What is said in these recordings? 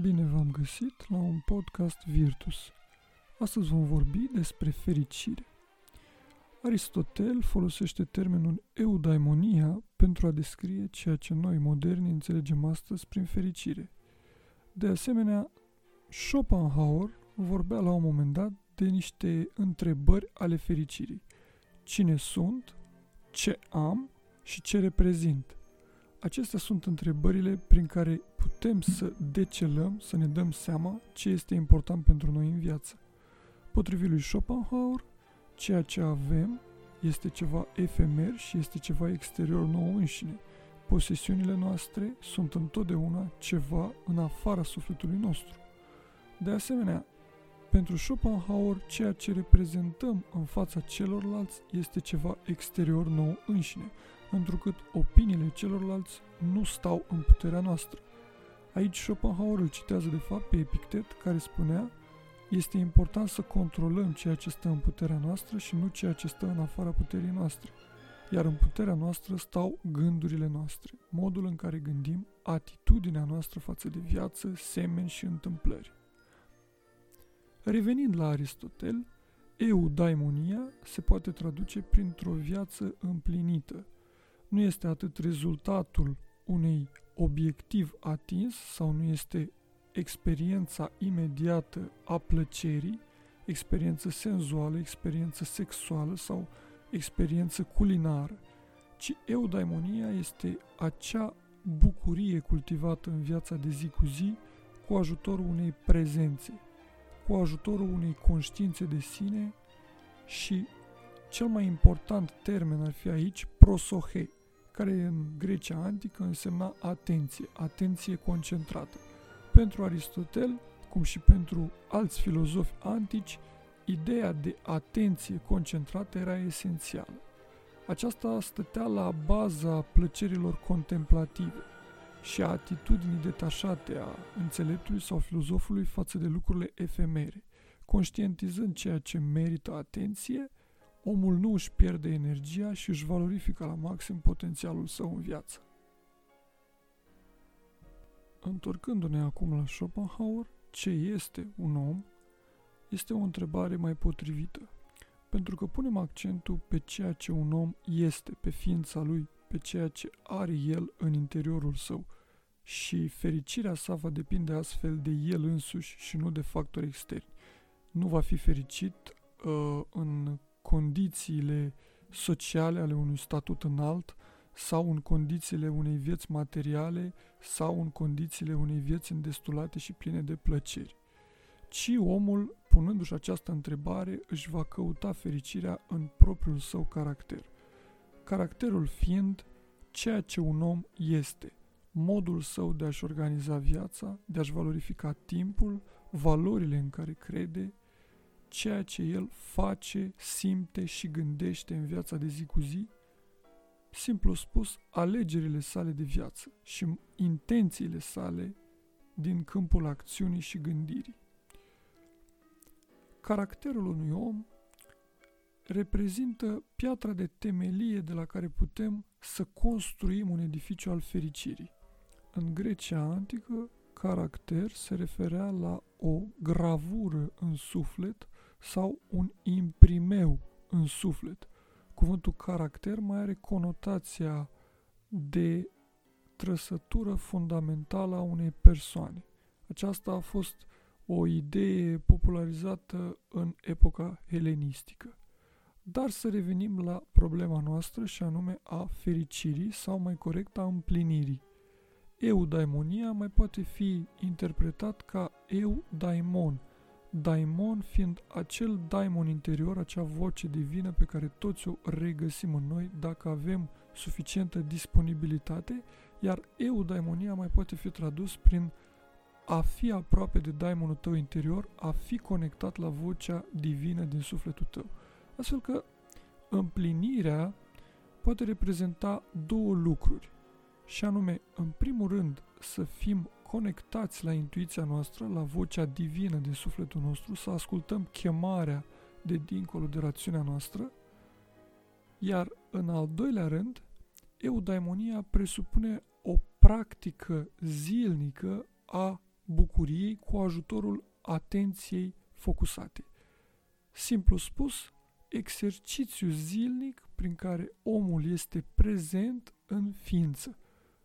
Bine v-am găsit la un podcast Virtus. Astăzi vom vorbi despre fericire. Aristotel folosește termenul eudaimonia pentru a descrie ceea ce noi moderni înțelegem astăzi prin fericire. De asemenea, Schopenhauer vorbea la un moment dat de niște întrebări ale fericirii. Cine sunt, ce am și ce reprezint. Acestea sunt întrebările prin care putem să decelăm, să ne dăm seama ce este important pentru noi în viață. Potrivit lui Schopenhauer, ceea ce avem este ceva efemer și este ceva exterior nou înșine. Posesiunile noastre sunt întotdeauna ceva în afara sufletului nostru. De asemenea, pentru Schopenhauer, ceea ce reprezentăm în fața celorlalți este ceva exterior nou înșine, întrucât opiniile celorlalți nu stau în puterea noastră. Aici Schopenhauer îl citează de fapt pe Epictet, care spunea este important să controlăm ceea ce stă în puterea noastră și nu ceea ce stă în afara puterii noastre. Iar în puterea noastră stau gândurile noastre, modul în care gândim, atitudinea noastră față de viață, semeni și întâmplări. Revenind la Aristotel, eudaimonia se poate traduce printr-o viață împlinită. Nu este atât rezultatul unei obiectiv atins sau nu este experiența imediată a plăcerii, experiență senzuală, experiență sexuală sau experiență culinară, ci eudaimonia este acea bucurie cultivată în viața de zi cu zi cu ajutorul unei prezențe, cu ajutorul unei conștiințe de sine și cel mai important termen ar fi aici prosohe, care în Grecia antică însemna atenție, atenție concentrată. Pentru Aristotel, cum și pentru alți filozofi antici, ideea de atenție concentrată era esențială. Aceasta stătea la baza plăcerilor contemplative și a atitudinii detașate a înțeleptului sau filozofului față de lucrurile efemere. Conștientizând ceea ce merită atenție, omul nu își pierde energia și își valorifică la maxim potențialul său în viață. Întorcându-ne acum la Schopenhauer, ce este un om, este o întrebare mai potrivită, pentru că punem accentul pe ceea ce un om este, pe ființa lui, pe ceea ce are el în interiorul său și fericirea sa va depinde astfel de el însuși și nu de factori externi. Nu va fi fericit uh, în condițiile sociale ale unui statut înalt sau în condițiile unei vieți materiale sau în condițiile unei vieți îndestulate și pline de plăceri, ci omul, punându-și această întrebare, își va căuta fericirea în propriul său caracter. Caracterul fiind ceea ce un om este, modul său de a-și organiza viața, de a-și valorifica timpul, valorile în care crede, ceea ce el face, simte și gândește în viața de zi cu zi, simplu spus, alegerile sale de viață și intențiile sale din câmpul acțiunii și gândirii. Caracterul unui om reprezintă piatra de temelie de la care putem să construim un edificiu al fericirii. În Grecia antică, caracter se referea la o gravură în suflet sau un imprimeu în suflet. Cuvântul caracter mai are conotația de trăsătură fundamentală a unei persoane. Aceasta a fost o idee popularizată în epoca helenistică. Dar să revenim la problema noastră și anume a fericirii sau mai corect a împlinirii. Eudaimonia mai poate fi interpretat ca eudaimon, daimon fiind acel daimon interior, acea voce divină pe care toți o regăsim în noi dacă avem suficientă disponibilitate, iar eudaimonia mai poate fi tradus prin a fi aproape de daimonul tău interior, a fi conectat la vocea divină din sufletul tău. Astfel că împlinirea poate reprezenta două lucruri, și anume, în primul rând, să fim conectați la intuiția noastră, la vocea divină din sufletul nostru, să ascultăm chemarea de dincolo de rațiunea noastră, iar în al doilea rând, eudaimonia presupune o practică zilnică a bucuriei cu ajutorul atenției focusate. Simplu spus, exercițiu zilnic prin care omul este prezent în ființă.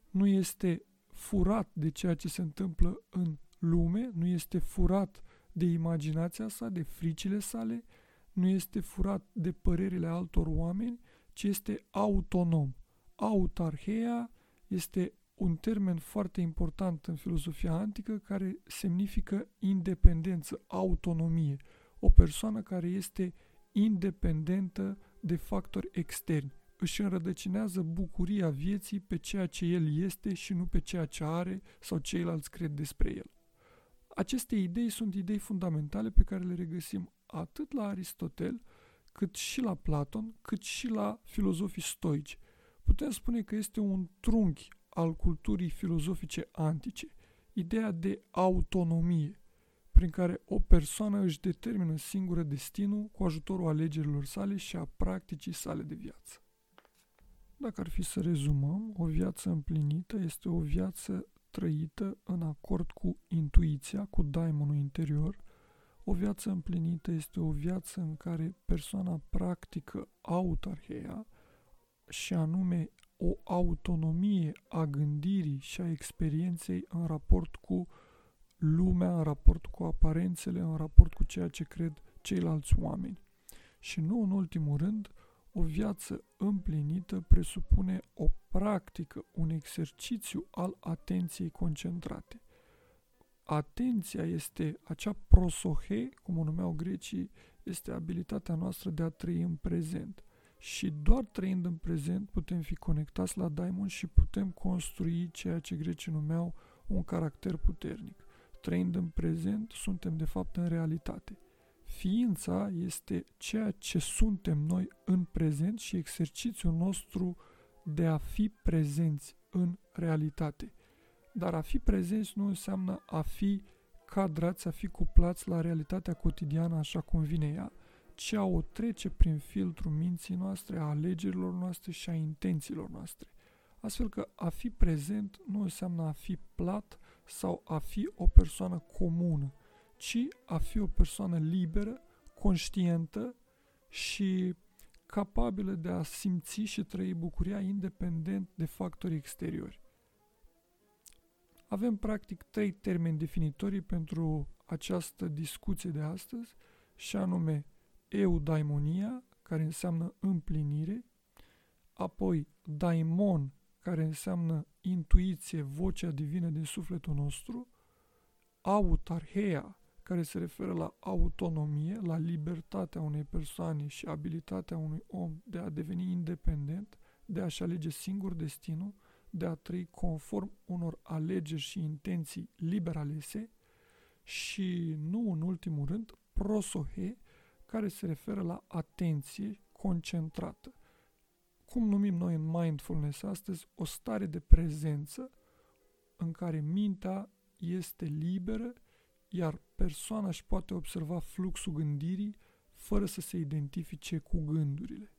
Nu este furat de ceea ce se întâmplă în lume, nu este furat de imaginația sa, de fricile sale, nu este furat de părerile altor oameni, ci este autonom. Autarheia este un termen foarte important în filozofia antică care semnifică independență, autonomie. O persoană care este independentă de factori externi. Își înrădăcinează bucuria vieții pe ceea ce el este și nu pe ceea ce are sau ceilalți cred despre el. Aceste idei sunt idei fundamentale pe care le regăsim atât la Aristotel, cât și la Platon, cât și la filozofii stoici. Putem spune că este un trunchi al culturii filozofice antice, ideea de autonomie, prin care o persoană își determină singură destinul cu ajutorul alegerilor sale și a practicii sale de viață. Dacă ar fi să rezumăm, o viață împlinită este o viață trăită în acord cu intuiția, cu daimonul interior. O viață împlinită este o viață în care persoana practică autarheia, și anume o autonomie a gândirii și a experienței în raport cu lumea, în raport cu aparențele, în raport cu ceea ce cred ceilalți oameni. Și nu în ultimul rând, o viață împlinită presupune o practică, un exercițiu al atenției concentrate. Atenția este acea prosohe, cum o numeau grecii, este abilitatea noastră de a trăi în prezent. Și doar trăind în prezent putem fi conectați la daimon și putem construi ceea ce grecii numeau un caracter puternic. Trăind în prezent, suntem de fapt în realitate. Ființa este ceea ce suntem noi în prezent și exercițiul nostru de a fi prezenți în realitate. Dar a fi prezenți nu înseamnă a fi cadrați, a fi cuplați la realitatea cotidiană așa cum vine ea, ci a o trece prin filtrul minții noastre, a alegerilor noastre și a intențiilor noastre. Astfel că a fi prezent nu înseamnă a fi plat sau a fi o persoană comună, ci a fi o persoană liberă, conștientă și capabilă de a simți și trăi bucuria independent de factori exteriori. Avem practic trei termeni definitorii pentru această discuție de astăzi, și anume eudaimonia, care înseamnă împlinire, apoi daimon, care înseamnă intuiție, vocea divină din sufletul nostru, autarheia, care se referă la autonomie, la libertatea unei persoane și abilitatea unui om de a deveni independent, de a-și alege singur destinul, de a trăi conform unor alegeri și intenții liber alese și, nu în ultimul rând, prosohe, care se referă la atenție concentrată. Cum numim noi în mindfulness astăzi, o stare de prezență în care mintea este liberă, iar persoana își poate observa fluxul gândirii fără să se identifice cu gândurile.